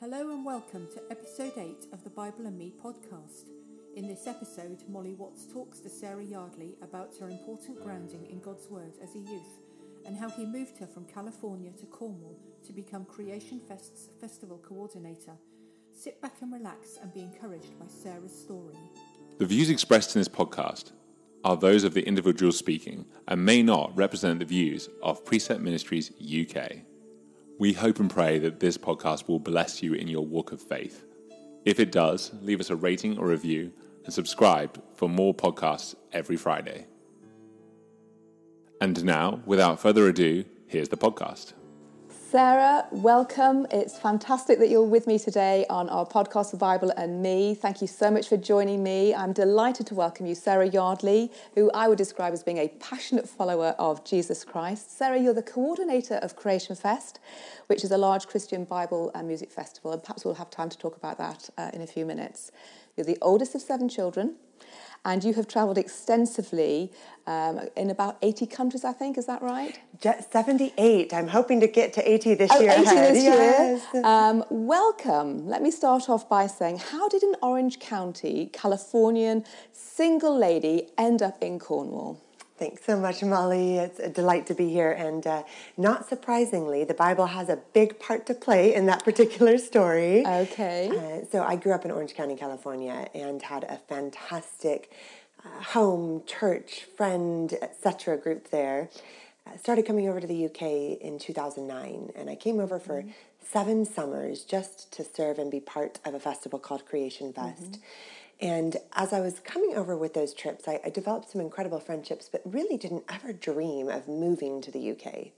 Hello and welcome to episode 8 of the Bible and Me podcast. In this episode, Molly Watts talks to Sarah Yardley about her important grounding in God's Word as a youth and how he moved her from California to Cornwall to become Creation Fest's festival coordinator. Sit back and relax and be encouraged by Sarah's story. The views expressed in this podcast are those of the individual speaking and may not represent the views of Precept Ministries UK. We hope and pray that this podcast will bless you in your walk of faith. If it does, leave us a rating or review and subscribe for more podcasts every Friday. And now, without further ado, here's the podcast. Sarah, welcome. It's fantastic that you're with me today on our podcast, The Bible and Me. Thank you so much for joining me. I'm delighted to welcome you, Sarah Yardley, who I would describe as being a passionate follower of Jesus Christ. Sarah, you're the coordinator of Creation Fest, which is a large Christian Bible and music festival, and perhaps we'll have time to talk about that uh, in a few minutes. You're the oldest of seven children and you have travelled extensively um, in about 80 countries, I think. Is that right? 78. I'm hoping to get to 80 this oh, year. 80 ahead. this yes. year. Um, welcome. Let me start off by saying, how did an Orange County Californian single lady end up in Cornwall? Thanks so much, Molly. It's a delight to be here. And uh, not surprisingly, the Bible has a big part to play in that particular story. Okay. Uh, so I grew up in Orange County, California, and had a fantastic uh, home, church, friend, etc. group there. I started coming over to the UK in 2009, and I came over for mm-hmm. seven summers just to serve and be part of a festival called Creation Fest. Mm-hmm. And as I was coming over with those trips, I, I, developed some incredible friendships, but really didn't ever dream of moving to the UK.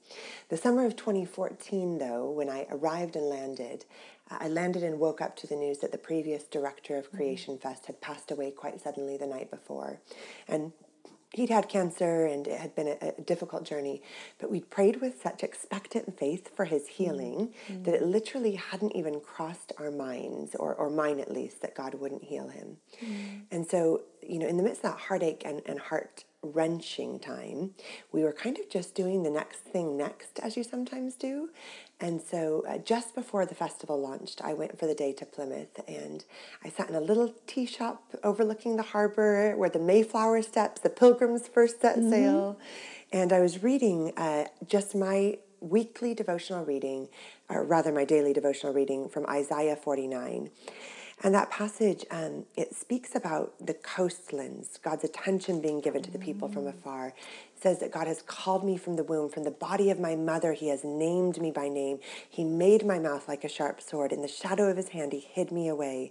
The summer of 2014, though, when I arrived and landed, I landed and woke up to the news that the previous director of mm-hmm. Creation Fest had passed away quite suddenly the night before. And he'd had cancer and it had been a, a, difficult journey, but we'd prayed with such expectant faith for his healing mm-hmm. that it literally hadn't even crossed our minds, or, or mine at least, that God wouldn't heal him. Mm-hmm. And so, you know, in the midst of that heartache and, and heart wrenching time, we were kind of just doing the next thing next, as you sometimes do. And so, uh, just before the festival launched, I went for the day to Plymouth and I sat in a little tea shop overlooking the harbor where the Mayflower steps, the pilgrims first set mm-hmm. sail. And I was reading uh, just my weekly devotional reading, or rather, my daily devotional reading from Isaiah 49. And that passage, um, it speaks about the coastlands, God's attention being given to the people from afar. It says that God has called me from the womb, from the body of my mother. He has named me by name. He made my mouth like a sharp sword. In the shadow of his hand, he hid me away.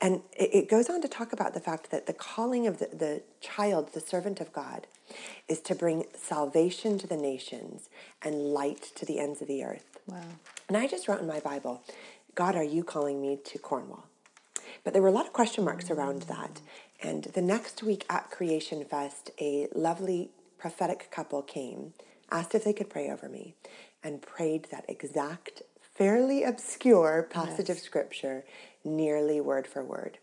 And it, it goes on to talk about the fact that the calling of the, the child, the servant of God, is to bring salvation to the nations and light to the ends of the earth. Wow. And I just wrote in my Bible, God, are you calling me to Cornwall? But there were a lot of question marks around that. And the next week at Creation Fest, a lovely prophetic couple came, asked if they could pray over me, and prayed that exact, fairly obscure passage yes. of scripture nearly word for word.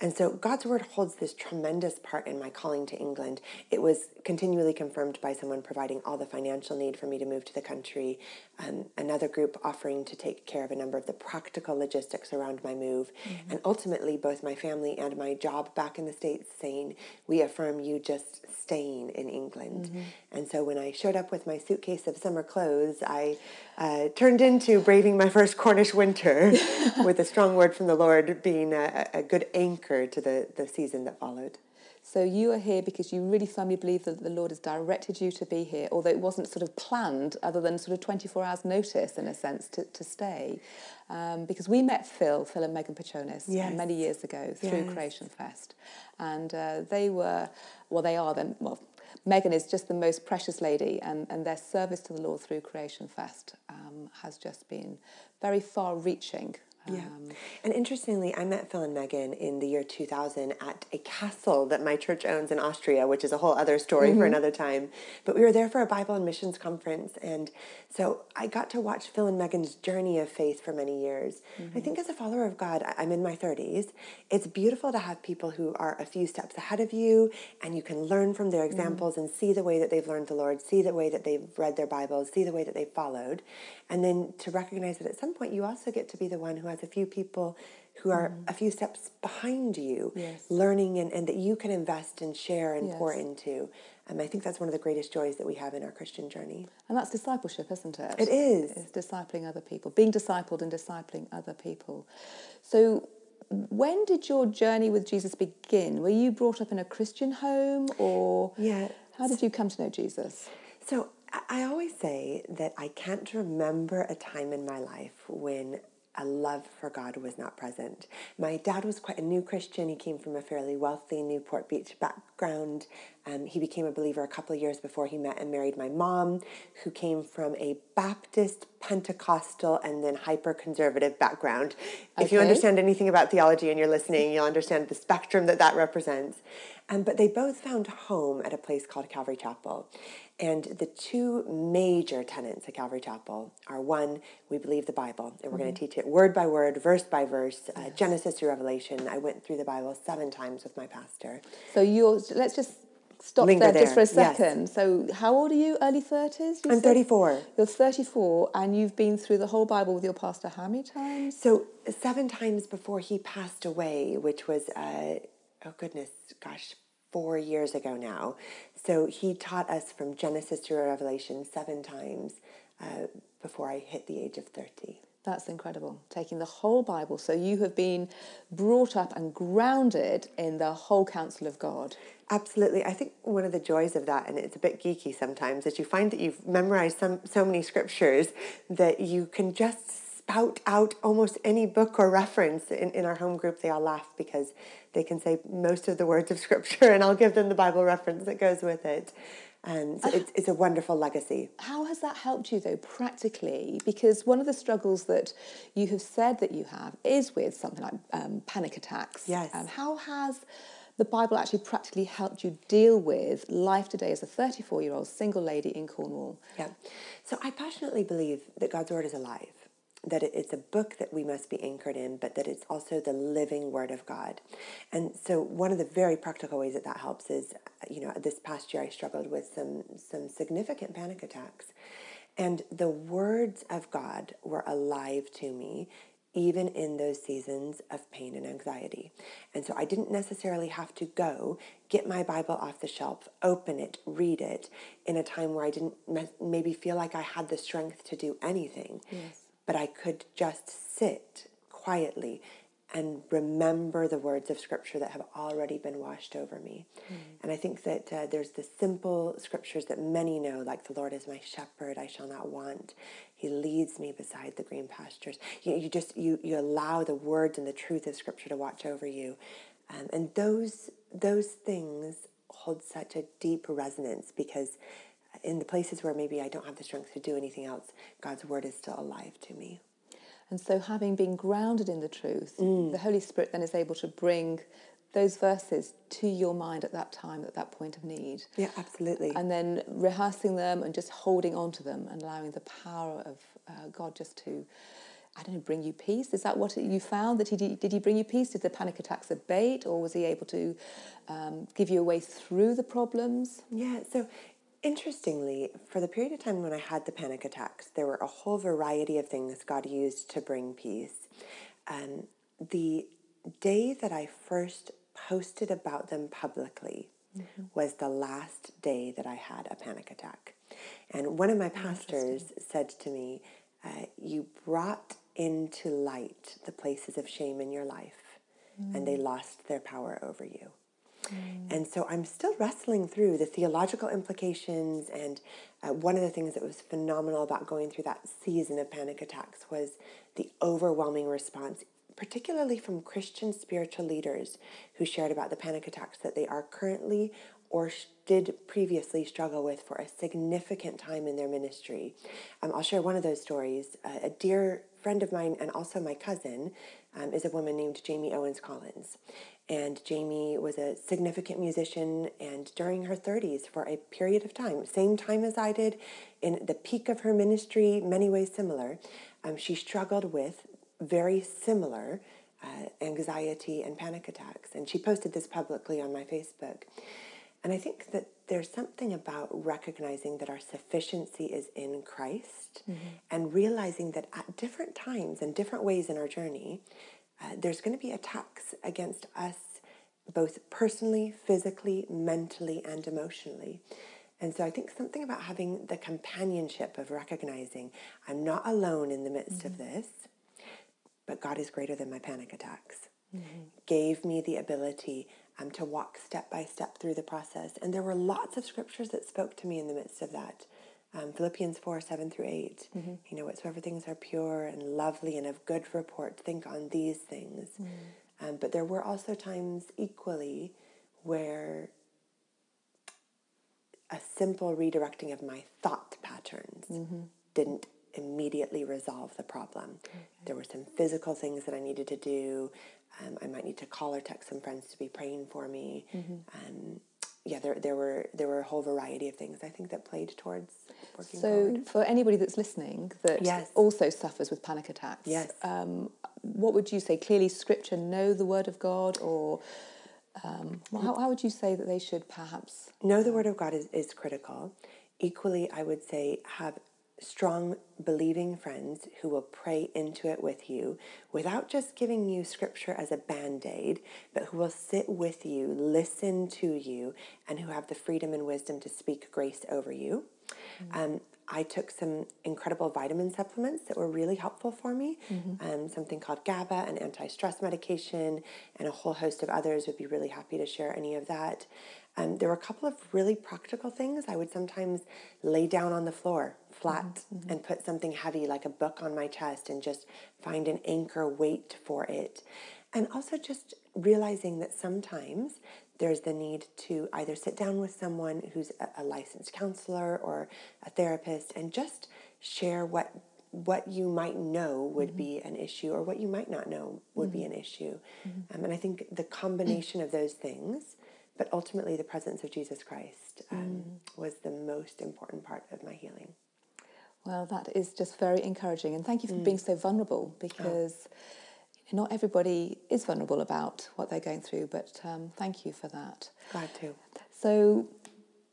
And so God's word holds this tremendous part in my calling to England. It was continually confirmed by someone providing all the financial need for me to move to the country, um, another group offering to take care of a number of the practical logistics around my move, mm-hmm. and ultimately both my family and my job back in the States saying, We affirm you just staying in England. Mm-hmm. And so when I showed up with my suitcase of summer clothes, I uh, turned into braving my first Cornish winter with a strong word from the Lord being a, a good anchor to the, the season that followed. So you are here because you really firmly believe that the Lord has directed you to be here, although it wasn't sort of planned, other than sort of 24 hours notice, in a sense, to, to stay. Um, because we met Phil, Phil and Megan Pachonis, yes. many years ago through yes. Creation Fest. And uh, they were, well, they are, them, well, Megan is just the most precious lady, and, and their service to the Lord through Creation Fest um, has just been very far reaching yeah. Um, and interestingly, I met Phil and Megan in the year 2000 at a castle that my church owns in Austria, which is a whole other story mm-hmm. for another time. But we were there for a Bible and missions conference. And so I got to watch Phil and Megan's journey of faith for many years. Mm-hmm. I think as a follower of God, I'm in my 30s. It's beautiful to have people who are a few steps ahead of you and you can learn from their mm-hmm. examples mm-hmm. and see the way that they've learned the Lord, see the way that they've read their Bibles, see the way that they've followed. And then to recognize that at some point you also get to be the one who has a few people who are mm-hmm. a few steps behind you, Yes. learning and, and that you can invest and share and pour into. And I think that's one of the greatest joys that we have in our Christian journey. And that's discipleship, isn't it? It is. It's discipling other people, being discipled and discipling other people. So, when did your journey with Jesus begin? Were you brought up in a Christian home, or Yeah. how did you come to know Jesus? So I- always say that I can't remember a time in my life when a love for God was not present. My dad was quite a new Christian. He came from a fairly wealthy Newport Beach background. Um, he became a believer a couple of years before he met and married my mom, who came from a Baptist, Pentecostal, and then hyper conservative background. If you understand anything about theology and you're listening, you'll understand the spectrum that that represents. Um, but they both found home at a place called Calvary Chapel. And the two major tenets of Calvary Chapel are one, we believe the Bible, and we're going to teach it word by word, verse by verse, uh, Genesis to Revelation. I went through the Bible seven times with my pastor. So you're. Let's just stop Linger there, just for a there, yes. second. So how old are you? Early thirties? I'm 34. You're 34, and you've been through the whole Bible with your pastor how many times? So seven times before he passed away, which was uh, oh goodness, gosh, four years ago now. So he taught us from Genesis to Revelation seven times uh, before I hit the age of thirty. That's incredible. Taking the whole Bible. So you have been brought up and grounded in the whole counsel of God. Absolutely. I think one of the joys of that, and it's a bit geeky sometimes, is you find that you've memorized some, so many scriptures that you can just spout out almost any book or reference. In, in our home group, they all laugh because they can say most of the words of scripture, and I'll give them the Bible reference that goes with it. And so it's, it's a wonderful legacy. How has that helped you, though, practically? Because one of the struggles that you have said that you have is with something like um, panic attacks. Yes. Um, how has the Bible actually practically helped you deal with life today as a 34 year old single lady in Cornwall? Yeah. So I passionately believe that God's Word is alive, that it's a book that we must be anchored in, but that it's also the living Word of God. And so one of the very practical ways that that helps is, you know, this past year I struggled with some some significant panic attacks, and the words of God were alive to me. Even in those seasons of pain and anxiety. And so I didn't necessarily have to go get my Bible off the shelf, open it, read it in a time where I didn't maybe feel like I had the strength to do anything. But I could just sit quietly and remember the words of Scripture that have already been washed over me. And I think that uh, there's the simple scriptures that many know, like the Lord is my shepherd, I shall not want. He leads me beside the green pastures. You, you just you you allow the words and the truth of Scripture to watch over you, um, and those those things hold such a deep resonance because in the places where maybe I don't have the strength to do anything else, God's word is still alive to me. And so, having been grounded in the truth, Mm. the Holy Spirit then is able to bring those verses to your mind at that time, at that point of need. Yeah, absolutely. And then rehearsing them and just holding on to them and allowing the power of uh, God just to, I don't know, bring you peace. Is that what you found? That he did, did he bring you peace? Did the panic attacks abate, or was he able to um, give you a way through the problems? Yeah, so interestingly, for the period of time when I had the panic attacks, there were a whole variety of things God used to bring peace. Um, the day that I first posted about them publicly was the last day that I had a panic attack. And one of my pastors said to me, uh, You brought into light the places of shame in your life, and they lost their power over you. And so I'm still wrestling through the theological implications. And uh, one of the things that was phenomenal about going through that season of panic attacks was the overwhelming response, particularly from Christian spiritual leaders who shared about the panic attacks that they are currently or did previously struggle with for a significant time in their ministry. Um, I'll share one of those stories. Uh, a dear friend of mine and also my cousin um, is a woman named Jamie Owens Collins. And Jamie was a significant musician and during her 30s for a period of time, same time as I did, in the peak of her ministry, many ways similar, um, she struggled with very similar uh, anxiety and panic attacks. And she posted this publicly on my Facebook. And I think that there's something about recognizing that our sufficiency is in Christ mm-hmm. and realizing that at different times and different ways in our journey, uh, there's going to be attacks against us, both personally, physically, mentally, and emotionally. And so I think something about having the companionship of recognizing I'm not alone in the midst of mm-hmm. this, but God is greater than my panic attacks. Mm-hmm. Gave me the ability um, to walk step by step through the process. And there were lots of scriptures that spoke to me in the midst of that. Um, Philippians 4 7 through 8. You know, whatsoever things are pure and lovely and of good report, think on these things. Um, but there were also times equally where a simple redirecting of my thought patterns didn't immediately resolve the problem. There were some physical things that I needed to do. Um, I might need to call or text some friends to be praying for me. Um, yeah, there, there were there were a whole variety of things I think that played towards working So, forward. for anybody that's listening that Yes. also suffers with panic attacks, Yes. um, what would you say? Clearly, Scripture know the Word of God, or um, how, how would you say that they should perhaps? know the word of God is, is critical. Equally, I would say have strong believing friends who will pray into it with you without just giving you scripture as a band-aid, but who will sit with you, listen to you, and who have the freedom and wisdom to speak grace over you. Um, I took some incredible vitamin supplements that were really helpful for me. Um, something called GABA, an anti stress medication, and a whole host of others. Would be really happy to share any of that. Um, there were a couple of really practical things. I would sometimes lay down on the floor flat mm-hmm. Mm-hmm. and put something heavy like a book on my chest and just find an anchor weight for it. And also just realizing that sometimes there's the need to either sit down with someone who's a, a licensed counselor or a therapist and just share what what you might know would mm-hmm. be an issue or what you might not know would be an issue. Um, and I think the combination of those things, but ultimately the presence of Jesus Christ, mm. um, was the most important part of my healing. Well, that is just very encouraging, and thank you for being so vulnerable because not everybody is vulnerable about what they're going through. But um, thank you for that. Glad to. So,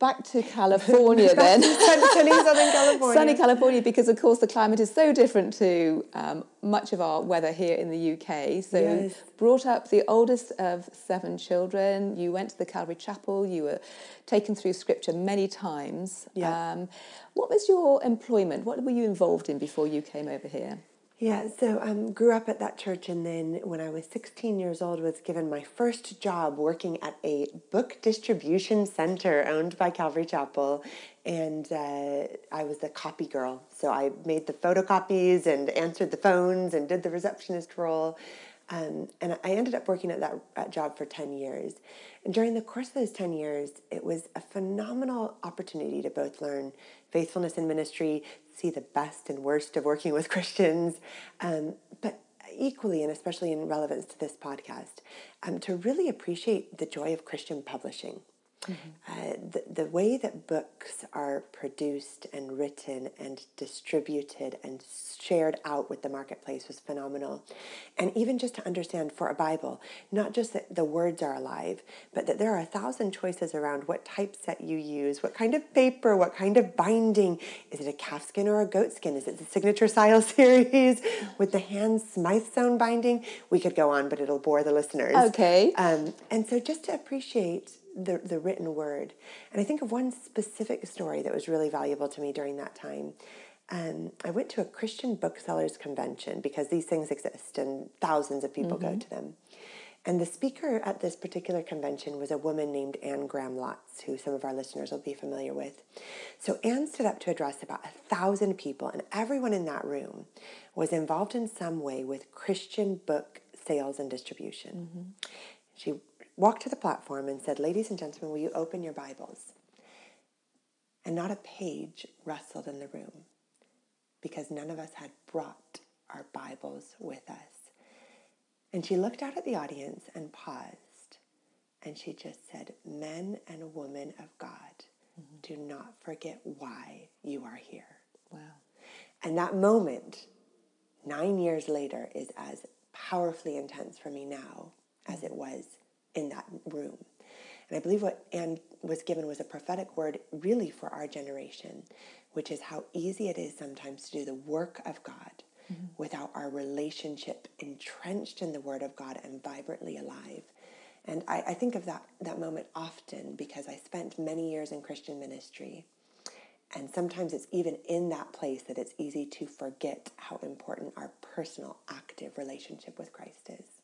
back to California then. Sunny Southern California. Sunny California, because of course the climate is so different to um, much of our weather here in the UK. So, Yes. brought up the oldest of seven children. You went to the Calvary Chapel. You were taken through Scripture many times. Yeah. Um, what was your employment? What were you involved in before you came over here? Yeah, so um, grew up at that church, and then when I was 16 years old, was given my first job working at a book distribution center owned by Calvary Chapel, and uh, I was the copy girl. So I made the photocopies and answered the phones and did the receptionist role. Um, and I ended up working at that, that job for 10 years. And during the course of those 10 years, it was a phenomenal opportunity to both learn faithfulness in ministry, see the best and worst of working with Christians, um, but equally and especially in relevance to this podcast, um, to really appreciate the joy of Christian publishing. Uh, the, the way that books are produced and written and distributed and shared out with the marketplace was phenomenal. And even just to understand for a Bible, not just that the words are alive, but that there are a thousand choices around what typeset you use, what kind of paper, what kind of binding. Is it a calfskin or a goatskin? Is it the signature style series with the hand Smyth-sewn binding? We could go on, but it'll bore the listeners. Okay. Um, and so just to appreciate the, the written word. And I think of one specific story that was really valuable to me during that time. Um, I went to a Christian booksellers convention because these things exist and thousands of people go to them. And the speaker at this particular convention was a woman named Anne Graham Lotz, who some of our listeners will be familiar with. So Anne stood up to address about a thousand people, and everyone in that room was involved in some way with Christian book sales and distribution. She walked to the platform and said, Ladies and gentlemen, will you open your Bibles? And not a page rustled in the room because none of us had brought our Bibles with us. And she looked out at the audience and paused. And she just said, Men and women of God, mm-hmm. do not forget why you are here. Wow. And that moment, nine years later, is as powerfully intense for me now as mm. it was in that room. And I believe what Anne was given was a prophetic word really for our generation, which is how easy it is sometimes to do the work of God mm-hmm. without our relationship entrenched in the Word of God and vibrantly alive. And I, I think of that, that moment often because I spent many years in Christian ministry. And sometimes it's even in that place that it's easy to forget how important our personal, active relationship with Christ is.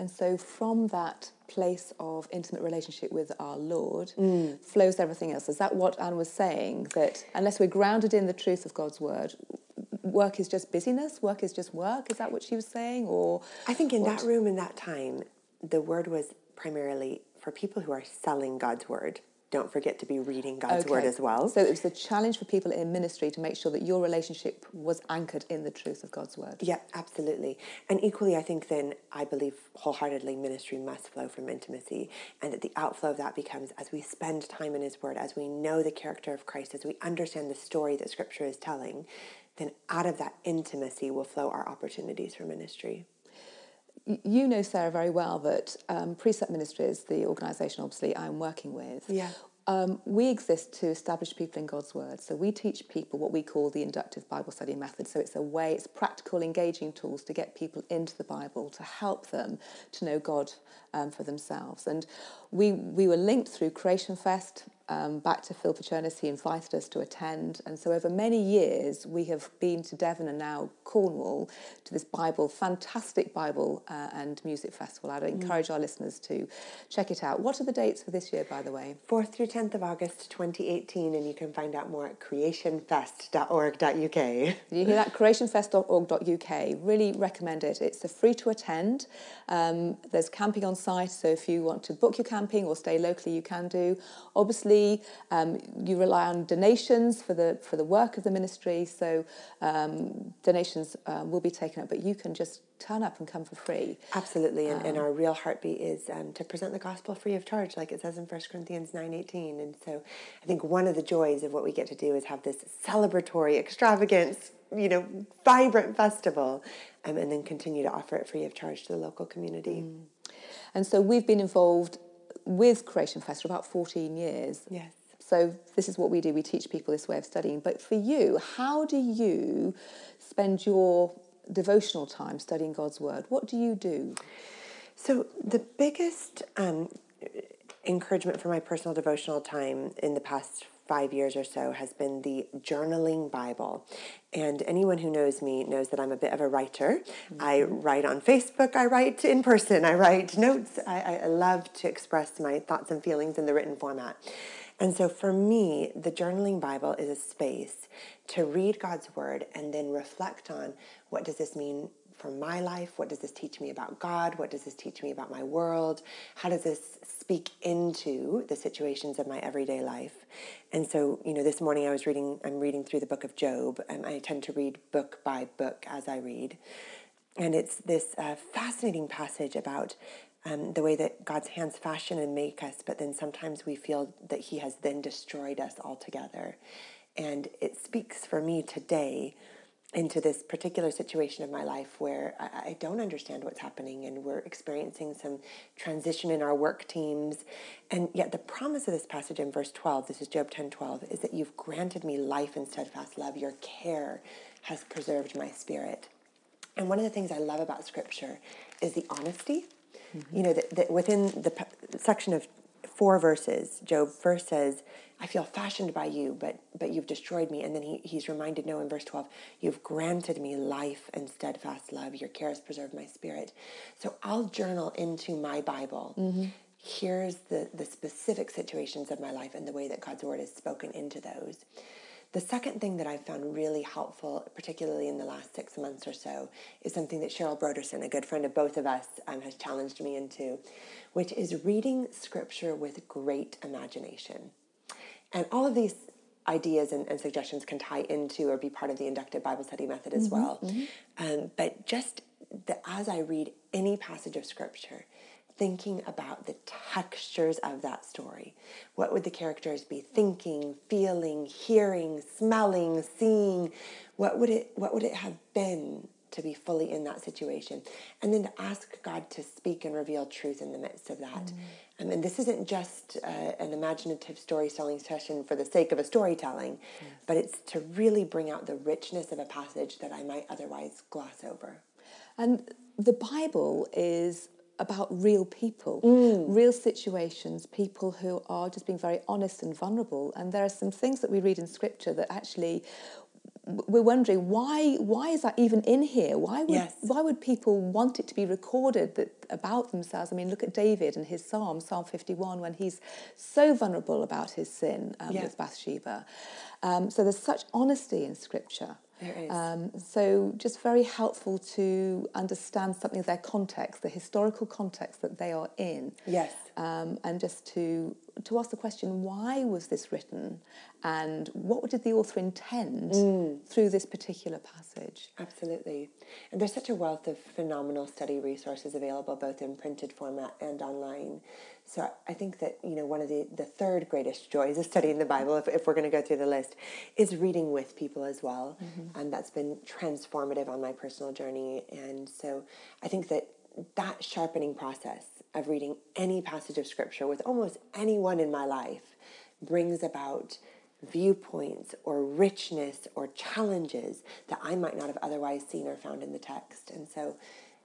And so, from that place of intimate relationship with our Lord, mm. flows everything else. Is that what Anne was saying? That unless we're grounded in the truth of God's word, work is just busyness, work is just work? Is that what she was saying? Or I think in what? that room in that time, the word was primarily for people who are selling God's word don't forget to be reading God's okay. word as well. So it was a challenge for people in ministry to make sure that your relationship was anchored in the truth of God's word. Yeah, absolutely. And equally, I think then I believe wholeheartedly ministry must flow from intimacy, and that the outflow of that becomes as we spend time in His word, as we know the character of Christ, as we understand the story that Scripture is telling, then out of that intimacy will flow our opportunities for ministry you know, Sarah, very well that um, Precept Ministries, the organisation obviously I'm working with, yeah. Um, we exist to establish people in God's Word. So we teach people what we call the inductive Bible study method. So it's a way, it's practical, engaging tools to get people into the Bible, to help them to know God um, for themselves. And we, we were linked through Creation Fest um, back to Phil Pachonis. He invited us to attend. And so over many years, we have been to Devon and now Cornwall to this Bible, fantastic Bible uh, and music festival. I'd encourage mm. our listeners to check it out. What are the dates for this year, by the way? 4th through 10th of August 2018, and you can find out more at creationfest.org.uk. Did you hear that? creationfest.org.uk. Really recommend it. It's a free to attend. Um, there's camping on site, so if you want to book your camping or stay locally, you can do. Obviously, um, you rely on donations for the for the work of the ministry, so um, donations um, will be taken up, but you can just turn up and come for free. Absolutely, and, and um, our real heartbeat is um, to present the gospel free of charge, like it says in 1 Corinthians 9.18. And so I think one of the joys of what we get to do is have this celebratory, extravagance, you know, vibrant festival, um, and then continue to offer it free of charge to the local community. Mm. And so we've been involved with Creation Fest for about 14 years. Yes. So this is what we do. We teach people this way of studying. But for you, how do you spend your devotional time studying God's Word? What do you do? So the biggest um, encouragement for my personal devotional time in the past five years or so has been the journaling Bible. And anyone who knows me knows that I'm a bit of a writer. Mm-hmm. I write on Facebook, I write in person, I write notes. I, I love to express my thoughts and feelings in the written format. And so for me, the journaling Bible is a space to read God's word and then reflect on what does this mean for my life? What does this teach me about God? What does this teach me about my world? How does this speak into the situations of my everyday life? And so, you know, this morning I was reading, I'm reading through the book of Job, and I tend to read book by book as I read. And it's this uh, fascinating passage about um, the way that God's hands fashion and make us, but then sometimes we feel that He has then destroyed us altogether. And it speaks for me today into this particular situation of my life where I, I, don't understand what's happening and we're experiencing some transition in our work teams. And yet the promise of this passage in verse 12, this is Job 10 12, is that you've granted me life and steadfast love. Your care has preserved my spirit. And one of the things I love about scripture is the honesty. Mm-hmm. You know, that, that within the section of four verses, Job first says, I feel fashioned by you, but but you've destroyed me. And then he, he's reminded no, in verse 12, you've granted me life and steadfast love. Your care has preserved my spirit. So I'll journal into my Bible. Mm-hmm. Here's the, the specific situations of my life and the way that God's word is spoken into those. The second thing that I've found really helpful, particularly in the last six months or so, is something that Cheryl Brodersen, a good friend of both of us, um, has challenged me into, which is reading scripture with great imagination. And all of these ideas and, and, suggestions can tie into or be part of the inductive Bible study method as mm-hmm, well. Mm-hmm. Um, but just the, as I read any passage of scripture, thinking about the textures of that story. What would the characters be thinking, feeling, hearing, smelling, seeing? What would it what would it have been to be fully in that situation. And then to ask God to speak and reveal truth in the midst of that. Mm. Um, and this isn't just uh, an imaginative storytelling session for the sake of a storytelling, yes. but it's to really bring out the richness of a passage that I might otherwise gloss over. And the Bible is about real people, mm. real situations, people who are just being very honest and vulnerable. And there are some things that we read in Scripture that actually we're wondering why why is that even in here why would yes. why would people want it to be recorded that about themselves i mean look at david and his psalm psalm 51 when he's so vulnerable about his sin um, with bathsheba um, so there's such honesty in scripture there is. Um, so just very helpful to understand something of their context, the historical context that they are in. Yes. Um, and just to to ask the question, why was this written, and what did the author intend mm. through this particular passage? Absolutely. And there's such a wealth of phenomenal study resources available, both in printed format and online. So I think that, you know, one of the, the third greatest joys of studying the Bible, if, if we're going to go through the list, is reading with people as well. Mm-hmm. And that's been transformative on my personal journey. And so I think that that sharpening process of reading any passage of scripture with almost anyone in my life brings about viewpoints or richness or challenges that I might not have otherwise seen or found in the text. And so,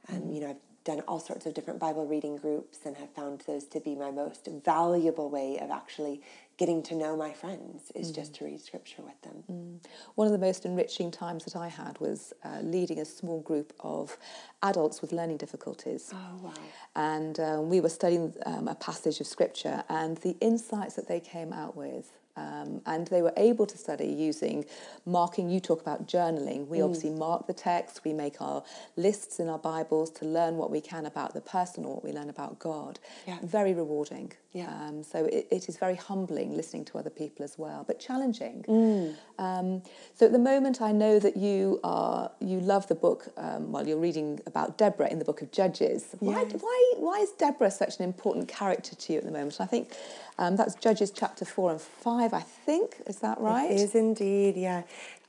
um, mm-hmm. you know, I've done all sorts of different Bible reading groups and have found those to be my most valuable way of actually getting to know my friends is mm. just to read scripture with them. Mm. One of the most enriching times that I had was uh, leading a small group of adults with learning difficulties. Oh, wow. And um, we were studying um, a passage of scripture, and the insights that they came out with um, and they were able to study using marking. You talk about journaling. We mm. obviously mark the text, we make our lists in our Bibles to learn what we can about the person or what we learn about God. Yeah. Very rewarding. Yeah. Um, so it, it is very humbling listening to other people as well, but challenging. Mm. Um, so at the moment, I know that you are you love the book. Um, well, you're reading about Deborah in the book of Judges. Why, yes. why, why is Deborah such an important character to you at the moment? I think um, that's Judges chapter 4 and 5, I think. Is that right? It is indeed, yeah.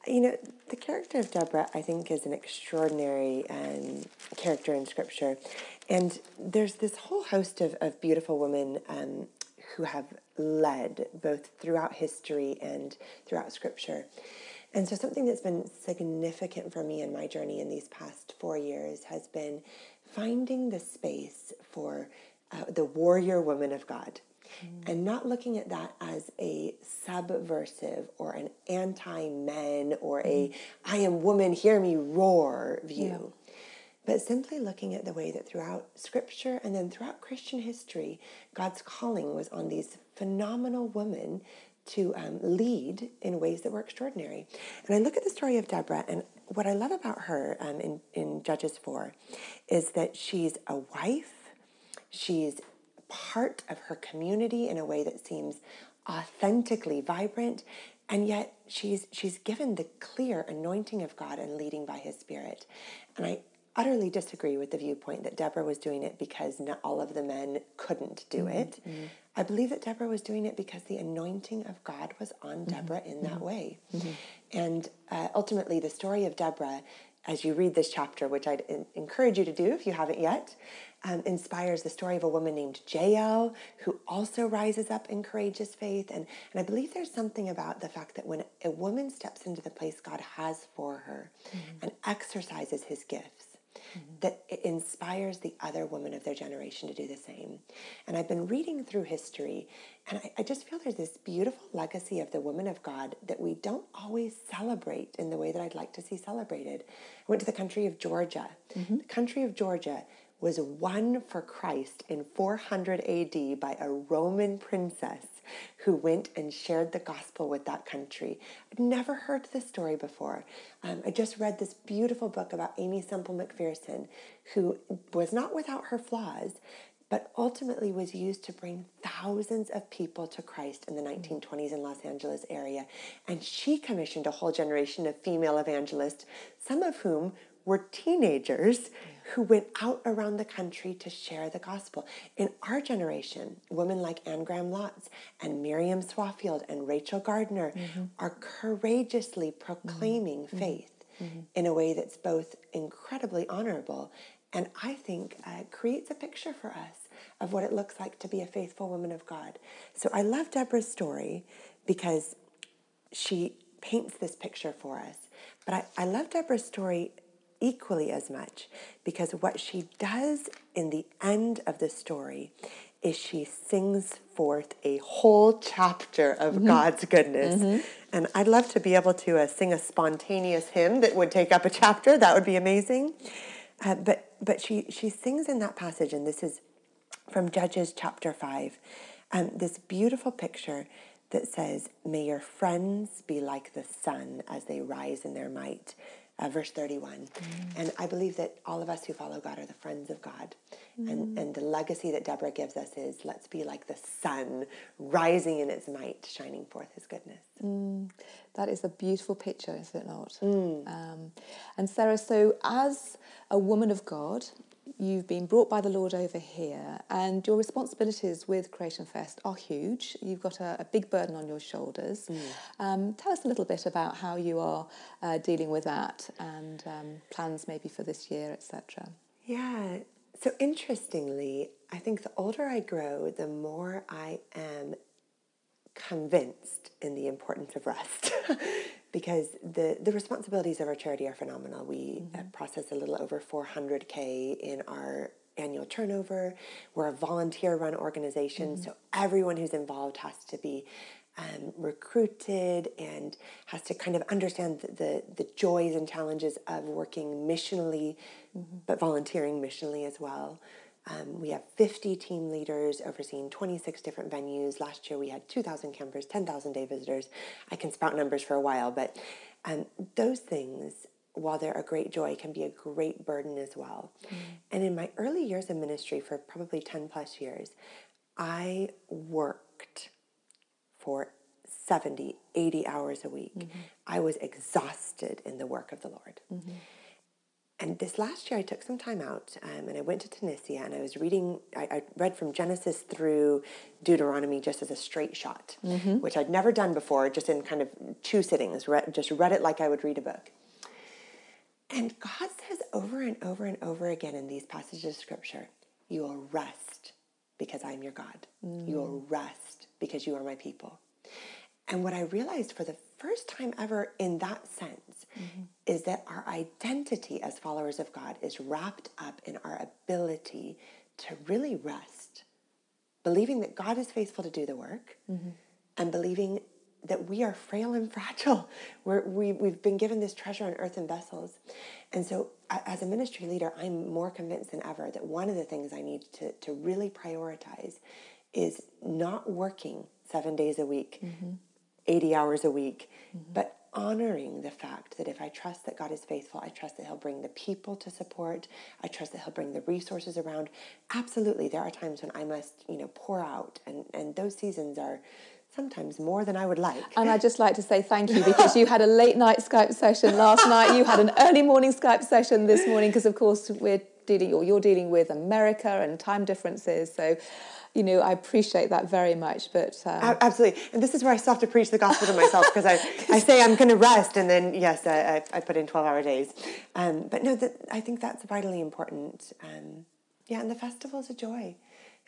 You know, the character of Deborah, I think, is an extraordinary um, character in Scripture. And there's this whole host of, of beautiful women um, who have led both throughout history and throughout Scripture. And so, something that's been significant for me in my journey in these past four years has been finding the space for uh, the warrior woman of God mm. and not looking at that as a subversive or an anti men or mm. a I am woman, hear me roar view. Yeah. But simply looking at the way that throughout scripture and then throughout Christian history, God's calling was on these phenomenal women to um, lead in ways that were extraordinary. And I look at the story of Deborah, and what I love about her um, in, in Judges 4 is that she's a wife, she's part of her community in a way that seems authentically vibrant and yet she's she's given the clear anointing of God and leading by his spirit and I utterly disagree with the viewpoint that Deborah was doing it because not all of the men couldn't do mm-hmm. it. Mm-hmm. I believe that Deborah was doing it because the anointing of God was on mm-hmm. Deborah in that mm-hmm. way. Mm-hmm. And uh, ultimately, the story of Deborah, as you read this chapter, which I'd encourage you to do if you haven't yet, um, inspires the story of a woman named Jael who also rises up in courageous faith. And, and I believe there's something about the fact that when a woman steps into the place God has for her mm-hmm. and exercises his gifts, mm-hmm. that it inspires the other women of their generation to do the same. And I've been reading through history, and I, I, just feel there's this beautiful legacy of the women of God that we don't always celebrate in the way that I'd like to see celebrated. I went to the country of Georgia. Mm-hmm. The country of Georgia was won for Christ in 400 AD by a Roman princess who went and shared the gospel with that country. I'd never heard this story before. Um, I just read this beautiful book about Aimee Semple McPherson, who was not without her flaws, but ultimately was used to bring thousands of people to Christ in the 1920s in Los Angeles area. And she commissioned a whole generation of female evangelists, some of whom were teenagers who went out around the country to share the gospel. In our generation, women like Anne Graham Lotz and Miriam Swaffield and Rachel Gardner mm-hmm. are courageously proclaiming mm-hmm. faith in a way that's both incredibly honorable and I think uh, creates a picture for us of what it looks like to be a faithful woman of God. So I love Deborah's story because she paints this picture for us. But I, I love Deborah's story equally as much because what she does in the end of the story is she sings forth a whole chapter of mm-hmm. God's goodness. Mm-hmm. And I'd love to be able to uh, sing a spontaneous hymn that would take up a chapter. That would be amazing. Uh, but but she, she sings in that passage, and this is from Judges chapter 5, um, this beautiful picture that says, May your friends be like the sun as they rise in their might uh, verse 31. Mm. And I believe that all of us who follow God are the friends of God. Mm. And, and the legacy that Deborah gives us is let's be like the sun rising in its might, shining forth his goodness. Mm. That is a beautiful picture, is it not? Mm. Um, and Sarah, so as a woman of God, you've been brought by the Lord over here, and your responsibilities with Creation Fest are huge. You've got a, a big burden on your shoulders. Mm. Um, tell us a little bit about how you are uh, dealing with that and um, plans maybe for this year, etc. Yeah. So interestingly, I think the older I grow, the more I am convinced in the importance of rest. because the, the responsibilities of our charity are phenomenal. We uh, mm-hmm. process a little over 400K in our annual turnover. We're a volunteer run organization, mm-hmm. so everyone who's involved has to be um, recruited and has to kind of understand the, the, the joys and challenges of working missionally, mm-hmm. but volunteering missionally as well. Um, we have 50 team leaders overseeing 26 different venues. Last year we had 2,000 campers, 10,000 day visitors. I can spout numbers for a while, but um, those things, while they're a great joy, can be a great burden as well. Mm. And in my early years of ministry, for probably 10 plus years, I worked for 70, 80 hours a week. Mm-hmm. I was exhausted in the work of the Lord. Mm-hmm. And this last year, I took some time out um, and I went to Tunisia and I was reading, I, I, read from Genesis through Deuteronomy just as a straight shot, mm-hmm. which I'd never done before, just in kind of two sittings, just read it like I would read a book. And God says over and over and over again in these passages of scripture, you will rest because I'm your God. Mm. You will rest because you are my people. And what I realized for the first time ever in that sense mm-hmm. is that our identity as followers of God is wrapped up in our ability to really rest, believing that God is faithful to do the work mm-hmm. and believing that we are frail and fragile. We're, we, we've been given this treasure on in earthen vessels. And so, as a ministry leader, I'm more convinced than ever that one of the things I need to, to really prioritize is not working seven days a week, mm-hmm. 80 hours a week, mm-hmm. but honoring the fact that if I trust that God is faithful, I trust that He'll bring the people to support, I trust that He'll bring the resources around. Absolutely, there are times when I must, you know, pour out, and, and those seasons are sometimes more than I would like. And I'd just like to say thank you because you had a late night Skype session last night, you had an early morning Skype session this morning, because of course we're dealing, or you're dealing with America and time differences. So you know, I appreciate that very much. But um... absolutely, and this is where I still have to preach the gospel to myself because I, I say I'm going to rest, and then yes, I, I, put in twelve hour days. Um, but no, that I think that's vitally important. Um, yeah, and the festival is a joy.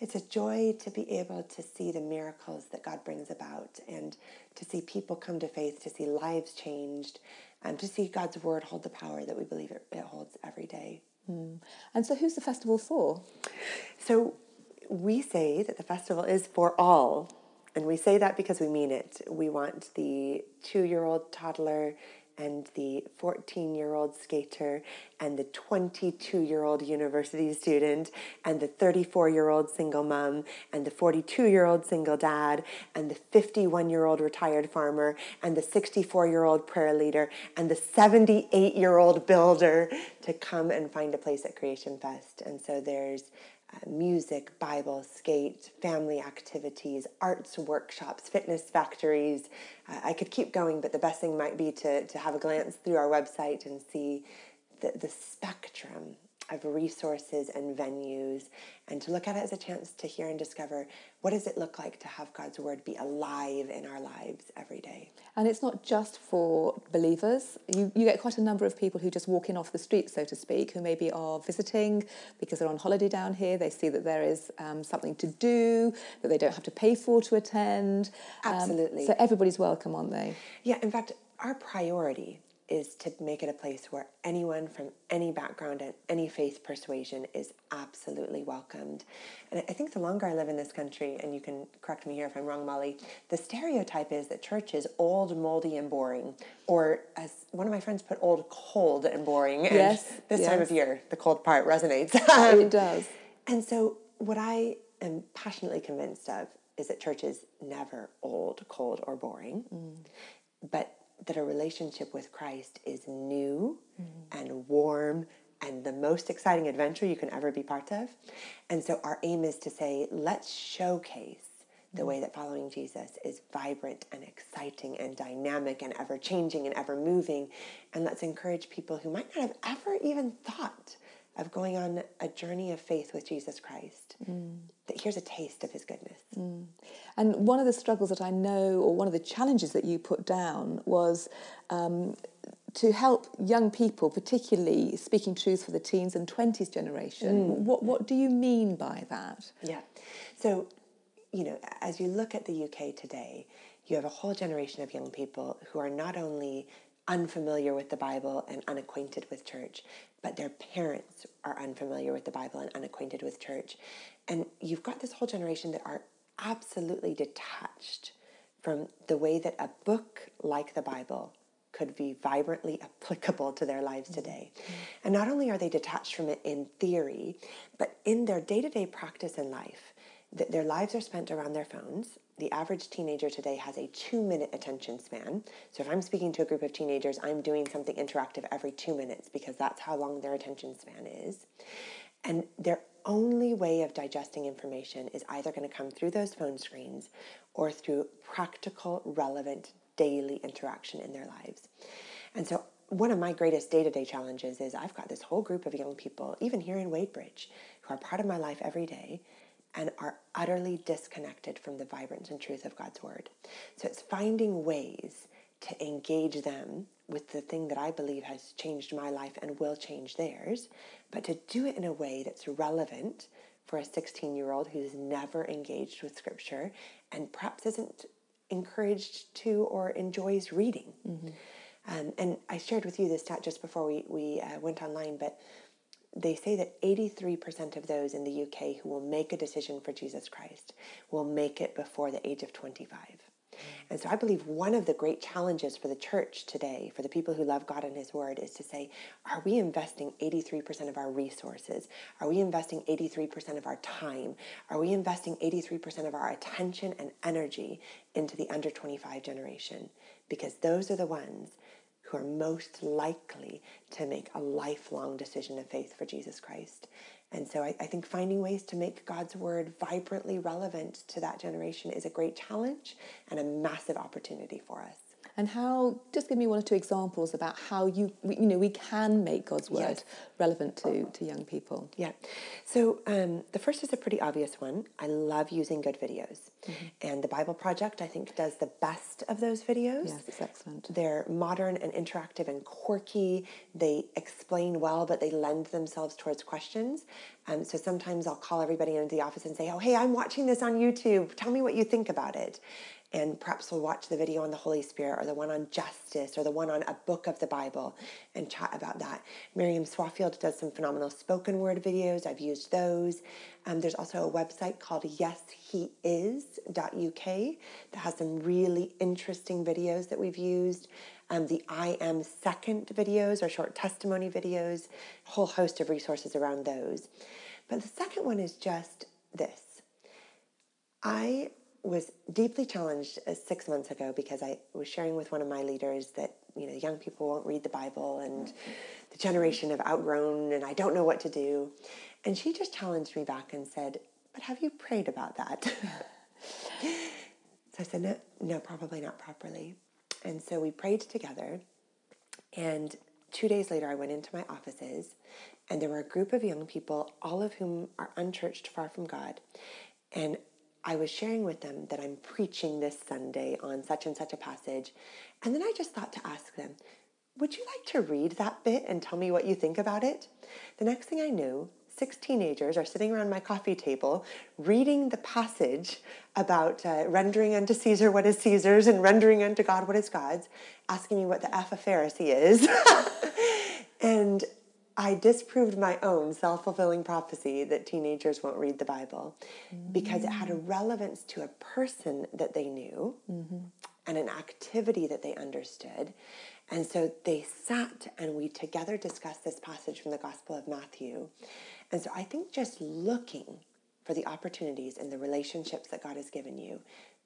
It's a joy to be able to see the miracles that God brings about, and to see people come to faith, to see lives changed, and to see God's word hold the power that we believe it, it holds every day. Mm. And so, who's the festival for? So we say that the festival is for all. And we say that because we mean it. We want the two year old toddler and the 14 year old skater and the 22 year old university student and the 34 year old single mom and the 42 year old single dad and the 51 year old retired farmer and the 64 year old prayer leader and the 78 year old builder to come and find a place at Creation Fest. And so there's uh, music, Bible, skate, family activities, arts workshops, fitness factories. Uh, I could keep going, but the best thing might be to, to have a glance through our website and see the, the spectrum of resources and venues, and to look at it as a chance to hear and discover what does it look like to have God's word be alive in our lives every day. And it's not just for believers. You, you get quite a number of people who just walk in off the street, so to speak, who maybe are visiting because they're on holiday down here. They see that there is um, something to do that they don't have to pay for to attend. Um, Absolutely. so everybody's welcome, aren't they? Yeah, in fact, our priority is to make it a place where anyone from any background and any faith persuasion is absolutely welcomed. And I think the longer I live in this country, and you can correct me here if I'm wrong, Molly, the stereotype is that church is old, moldy, and boring. Or as one of my friends put, old, cold, and boring. And Yes, this time of year, the cold part resonates. it um, does. And so, what I am passionately convinced of is that church is never old, cold, or boring, mm. but that a relationship with Christ is new mm-hmm. and warm and the most exciting adventure you can ever be part of. And so, our aim is to say, let's showcase the way mm-hmm. that following Jesus is vibrant and exciting and dynamic and ever changing and ever moving. And let's encourage people who might not have ever even thought of going on a journey of faith with Jesus Christ. Mm. That here's a taste of his goodness. Mm. And one of the struggles that I know, or one of the challenges that you put down, was um, to help young people, particularly speaking truth for the teens and 20s generation. Mm. What, what do you mean by that? Yeah. So, you know, as you look at the UK today, you have a whole generation of young people who are not only unfamiliar with the Bible and unacquainted with church, but their parents are unfamiliar with the Bible and unacquainted with church. And you've got this whole generation that are absolutely detached from the way that a book like the Bible could be vibrantly applicable to their lives mm-hmm. today. And not only are they detached from it in theory, but in their day to day practice in life, their lives are spent around their phones. The average teenager today has a two minute attention span. So if I'm speaking to a group of teenagers, I'm doing something interactive every two minutes because that's how long their attention span is. And their only way of digesting information is either going to come through those phone screens or through practical, relevant, daily interaction in their lives. And so, one of my greatest day to day challenges is I've got this whole group of young people, even here in Wadebridge, who are part of my life every day and are utterly disconnected from the vibrance and truth of God's Word. So, it's finding ways to engage them with the thing that I believe has changed my life and will change theirs, but to do it in a way that's relevant for a 16 year old who's never engaged with Scripture and perhaps isn't encouraged to or enjoys reading. Um, and I shared with you this stat just before we, we uh, went online, but they say that 83% of those in the UK who will make a decision for Jesus Christ will make it before the age of 25. Mm. And so I believe one of the great challenges for the church today, for the people who love God and His Word, is to say, are we investing 83% of our resources? Are we investing 83% of our time? Are we investing 83% of our attention and energy into the under 25 generation? Because those are the ones who are most likely to make a lifelong decision of faith for Jesus Christ. And so I, I, think finding ways to make God's word vibrantly relevant to that generation is a great challenge and a massive opportunity for us. And how? Just give me one or two examples about how you you know we can make God's word Yes. relevant to to young people. Yeah. So um, the first is a pretty obvious one. I love using good videos. And the Bible Project, I think, does the best of those videos. Yes, it's excellent. They're modern and interactive and quirky. They explain well, but they lend themselves towards questions. Um, so sometimes I'll call everybody into the office and say, Oh, hey, I'm watching this on YouTube. Tell me what you think about it. And perhaps we'll watch the video on the Holy Spirit or the one on justice or the one on a book of the Bible and chat about that. Miriam Swaffield does some phenomenal spoken word videos. I've used those. Um, there's also a website called yesheis.uk that has some really interesting videos that we've used. Um, the I am second videos or short testimony videos, a whole host of resources around those. But the second one is just this. I was deeply challenged uh, six months ago because I was sharing with one of my leaders that you know young people won't read the Bible and the generation have outgrown and I don't know what to do, and she just challenged me back and said, "But have you prayed about that?" so I said, "No, no, probably not properly." And so we prayed together, and two days later, I went into my offices, and there were a group of young people, all of whom are unchurched, far from God. And I was sharing with them that I'm preaching this Sunday on such and such a passage. And then I just thought to ask them, Would you like to read that bit and tell me what you think about it? The next thing I knew, six teenagers are sitting around my coffee table reading the passage about uh, rendering unto Caesar what is Caesar's and rendering unto God what is God's, asking me what the F a Pharisee is. and I disproved my own self fulfilling prophecy that teenagers won't read the Bible mm-hmm. because it had a relevance to a person that they knew mm-hmm. and an activity that they understood. And so they sat and we together discussed this passage from the Gospel of Matthew. And so I think just looking for the opportunities and the relationships that God has given you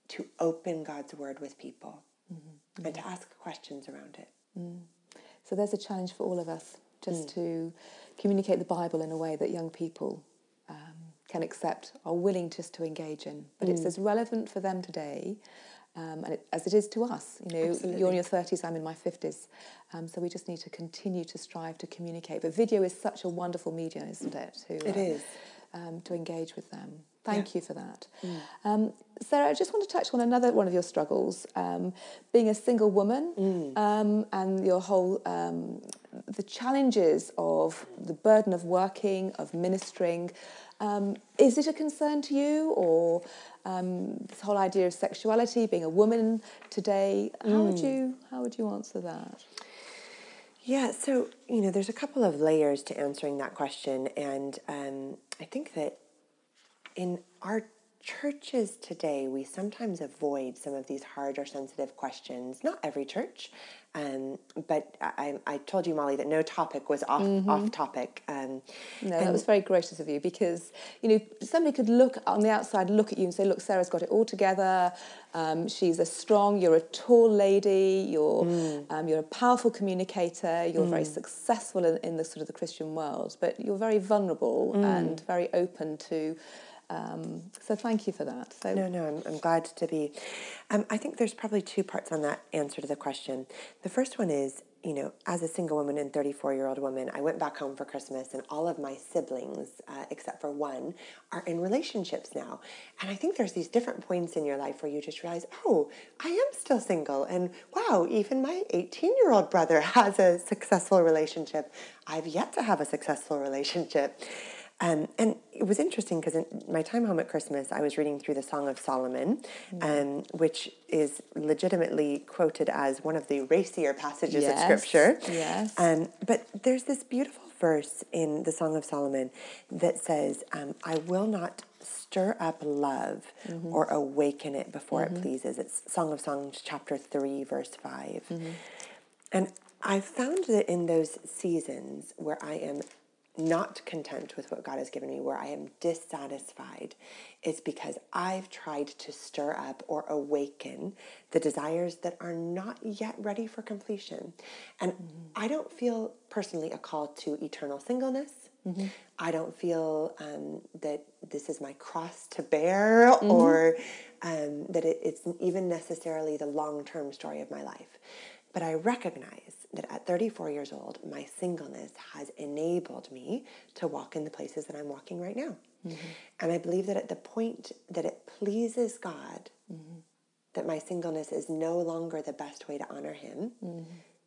to open God's word with people mm-hmm. and to ask questions around it. Mm. So there's a challenge for all of us just mm. to communicate the Bible in a way that young people um, can accept, are willing just to engage in. But mm. it's as relevant for them today um, and it, as it is to us. You know, Absolutely. you're in your 30s, I'm in my 50s. Um, so we just need to continue to strive to communicate. But video is such a wonderful medium, isn't it? To, uh, is. Um, to engage with them. Thank yeah. you for that. Mm. Um, Sarah, I just want to touch on another one of your struggles, um, being a single woman mm. um, and your whole, um, the challenges of the burden of working, of ministering. Um, is it a concern to you or um, this whole idea of sexuality, being a woman today? How mm. would you, how would you answer that? Yeah, so, you know, there's a couple of layers to answering that question. And I think that in our churches today, we sometimes avoid some of these hard or sensitive questions. Not every church, um, but I, I, told you, Molly, that no topic was off mm-hmm. off topic. Um, no, that was very gracious of you because you know somebody could look on the outside, look at you and say, "Look, Sarah's got it all together. Um, she's a strong. You're a tall lady. You're mm. Um, you're a powerful communicator. You're mm. very successful in, in, the sort of the Christian world, but you're very vulnerable mm. and very open to." Um, so thank you for that. So no, no, I'm, I'm glad to be. Um, I think there's probably two parts on that answer to the question. The first one is, you know, as a single woman and 34 year old woman, I went back home for Christmas, and all of my siblings, uh, except for one, are in relationships now. And I think there's these different points in your life where you just realize, oh, I am still single, and wow, even my 18 year old brother has a successful relationship. I've yet to have a successful relationship. Um, and it was interesting because in my time home at Christmas, I was reading through the Song of Solomon, mm. um, which is legitimately quoted as one of the racier passages yes. of Scripture. Yes. Um, but there's this beautiful verse in the Song of Solomon that says, um, I will not stir up love mm-hmm. or awaken it before mm-hmm. it pleases. It's Song of Songs, chapter 3, verse 5. Mm-hmm. And I found that in those seasons where I am not content with what God has given me, where I am dissatisfied, is because I've tried to stir up or awaken the desires that are not yet ready for completion. And mm-hmm. I don't feel personally a call to eternal singleness. Mm-hmm. I don't feel um, that this is my cross to bear mm-hmm. or um, that it, it's even necessarily the long term story of my life. But I recognize that at 34 years old, my singleness has enabled me to walk in the places that I'm walking right now. Mm-hmm. And I believe that at the point that it pleases God, mm-hmm. that my singleness is no longer the best way to honor Him, mm-hmm.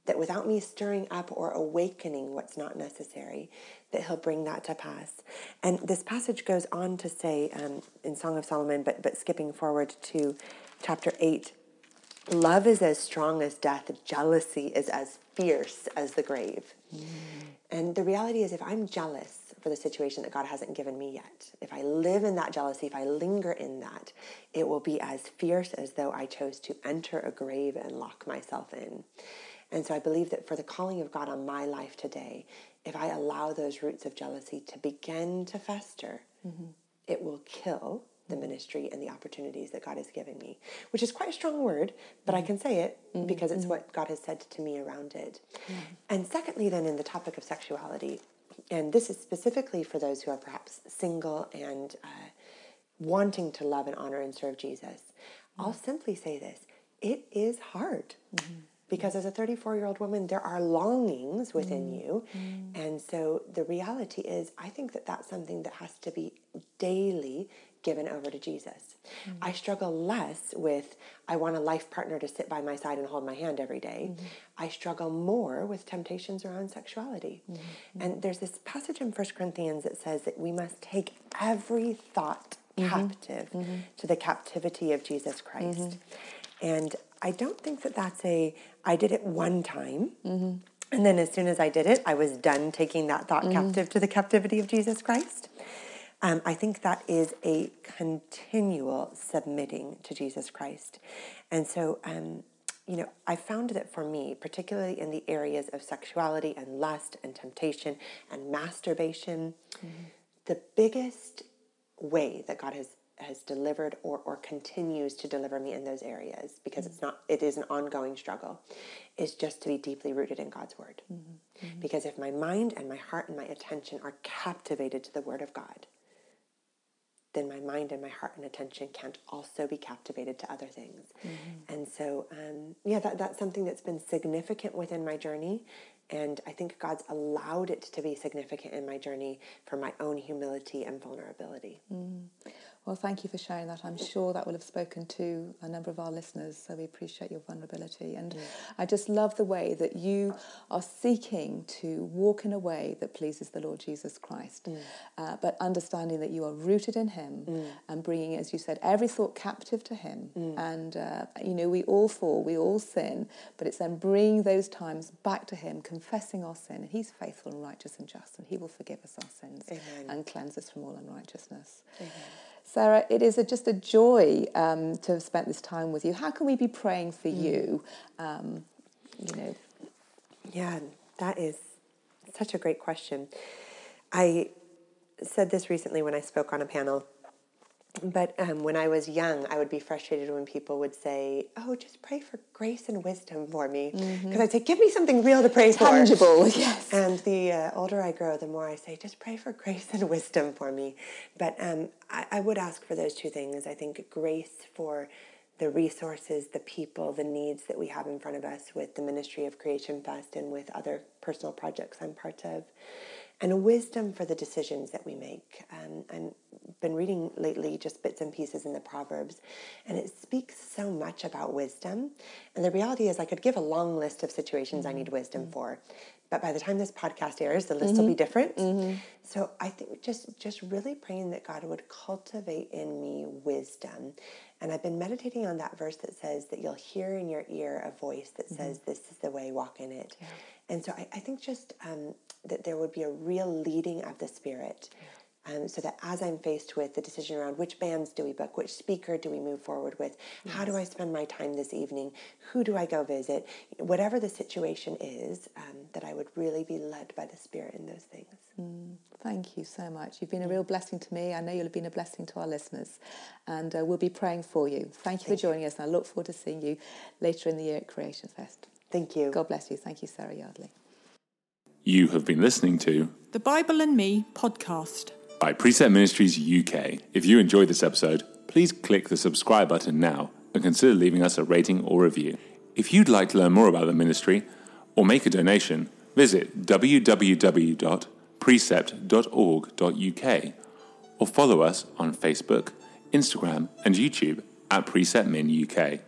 that without me stirring up or awakening what's not necessary, that He'll bring that to pass. And this passage goes on to say um, in Song of Solomon, but, but skipping forward to chapter 8, love is as strong as death, jealousy is as fierce as the grave. Mm. And the reality is, if I'm jealous for the situation that God hasn't given me yet, if I live in that jealousy, if I linger in that, it will be as fierce as though I chose to enter a grave and lock myself in. And so I believe that for the calling of God on my life today, if I allow those roots of jealousy to begin to fester, mm-hmm. it will kill the ministry and the opportunities that God has given me, which is quite a strong word, but I can say it mm-hmm. because it's mm-hmm. what God has said to me around it. Mm-hmm. And secondly, then in the topic of sexuality, and this is specifically for those who are perhaps single and uh, wanting to love and honor and serve Jesus, I'll simply say this it is hard. Because as a 34 year old woman, there are longings within you. And so the reality is, I think that that's something that has to be daily given over to Jesus. Mm-hmm. I struggle less with, I want a life partner to sit by my side and hold my hand every day. Mm-hmm. I struggle more with temptations around sexuality. Mm-hmm. And there's this passage in 1 Corinthians that says that we must take every thought captive to the captivity of Jesus Christ. And I don't think that that's a, I did it one time. And then as soon as I did it, I was done taking that thought captive to the captivity of Jesus Christ. Um, I think that is a continual submitting to Jesus Christ. And so, um, you know, I found that for me, particularly in the areas of sexuality and lust and temptation and masturbation, the biggest way that God has has delivered or, or continues to deliver me in those areas because it's not it is an ongoing struggle is just to be deeply rooted in God's word. Because if my mind and my heart and my attention are captivated to the word of God, then my mind and my heart and attention can't also be captivated to other things. And so, um, yeah, that, that's something that's been significant within my journey. And I think God's allowed it to be significant in my journey for my own humility and vulnerability. Well, thank you for sharing that. I'm sure that will have spoken to a number of our listeners, so we appreciate your vulnerability. And I just love the way that you are seeking to walk in a way that pleases the Lord Jesus Christ, uh, but understanding that you are rooted in Him and bringing, as you said, every thought captive to Him. And, uh, you know, we all fall, we all sin, but it's then bringing those times back to Him, confessing our sin. And He's faithful and righteous and just, and He will forgive us our sins Amen. and cleanse us from all unrighteousness. Sarah, it is a, just a joy um, to have spent this time with you. How can we be praying for you? Um, you know, Yeah, that is such a great question. I said this recently when I spoke on a panel, but um, when I was young, I would be frustrated when people would say, "Oh, just pray for grace and wisdom for me," because I'd say, "Give me something real to pray for." tangible, yes. And the uh, older I grow, the more I say, just pray for grace and wisdom for me. But um, I, I would ask for those two things. I think grace for the resources, the people, the needs that we have in front of us with the Ministry of Creation Fest and with other personal projects I'm part of. And a wisdom for the decisions that we make. Um, I've been reading lately just bits and pieces in the Proverbs, and it speaks so much about wisdom. And the reality is, I could give a long list of situations I need mm-hmm. wisdom mm-hmm. for, but by the time this podcast airs, the list will mm-hmm. be different. So I think just just really praying that God would cultivate in me wisdom. And I've been meditating on that verse that says that you'll hear in your ear a voice that says, "This is the way, walk in it." And so I, I think just um, that there would be a real leading of the Spirit. Um, so that as I'm faced with the decision around which bands do we book, which speaker do we move forward with, how do I spend my time this evening, who do I go visit, whatever the situation is, um, that I would really be led by the Spirit in those things. Thank you so much. You've been a real blessing to me. I know you'll have been a blessing to our listeners. And uh, we'll be praying for you. Thank you for joining us. And I look forward to seeing you later in the year at Creation Fest. Thank you. God bless you. Thank you, Sarah Yardley. You have been listening to The Bible and Me podcast. By Precept Ministries UK. If you enjoyed this episode, please click the subscribe button now and consider leaving us a rating or review. If you'd like to learn more about the ministry or make a donation, visit www.precept.org.uk or follow us on Facebook, Instagram, and YouTube at Precept Min UK.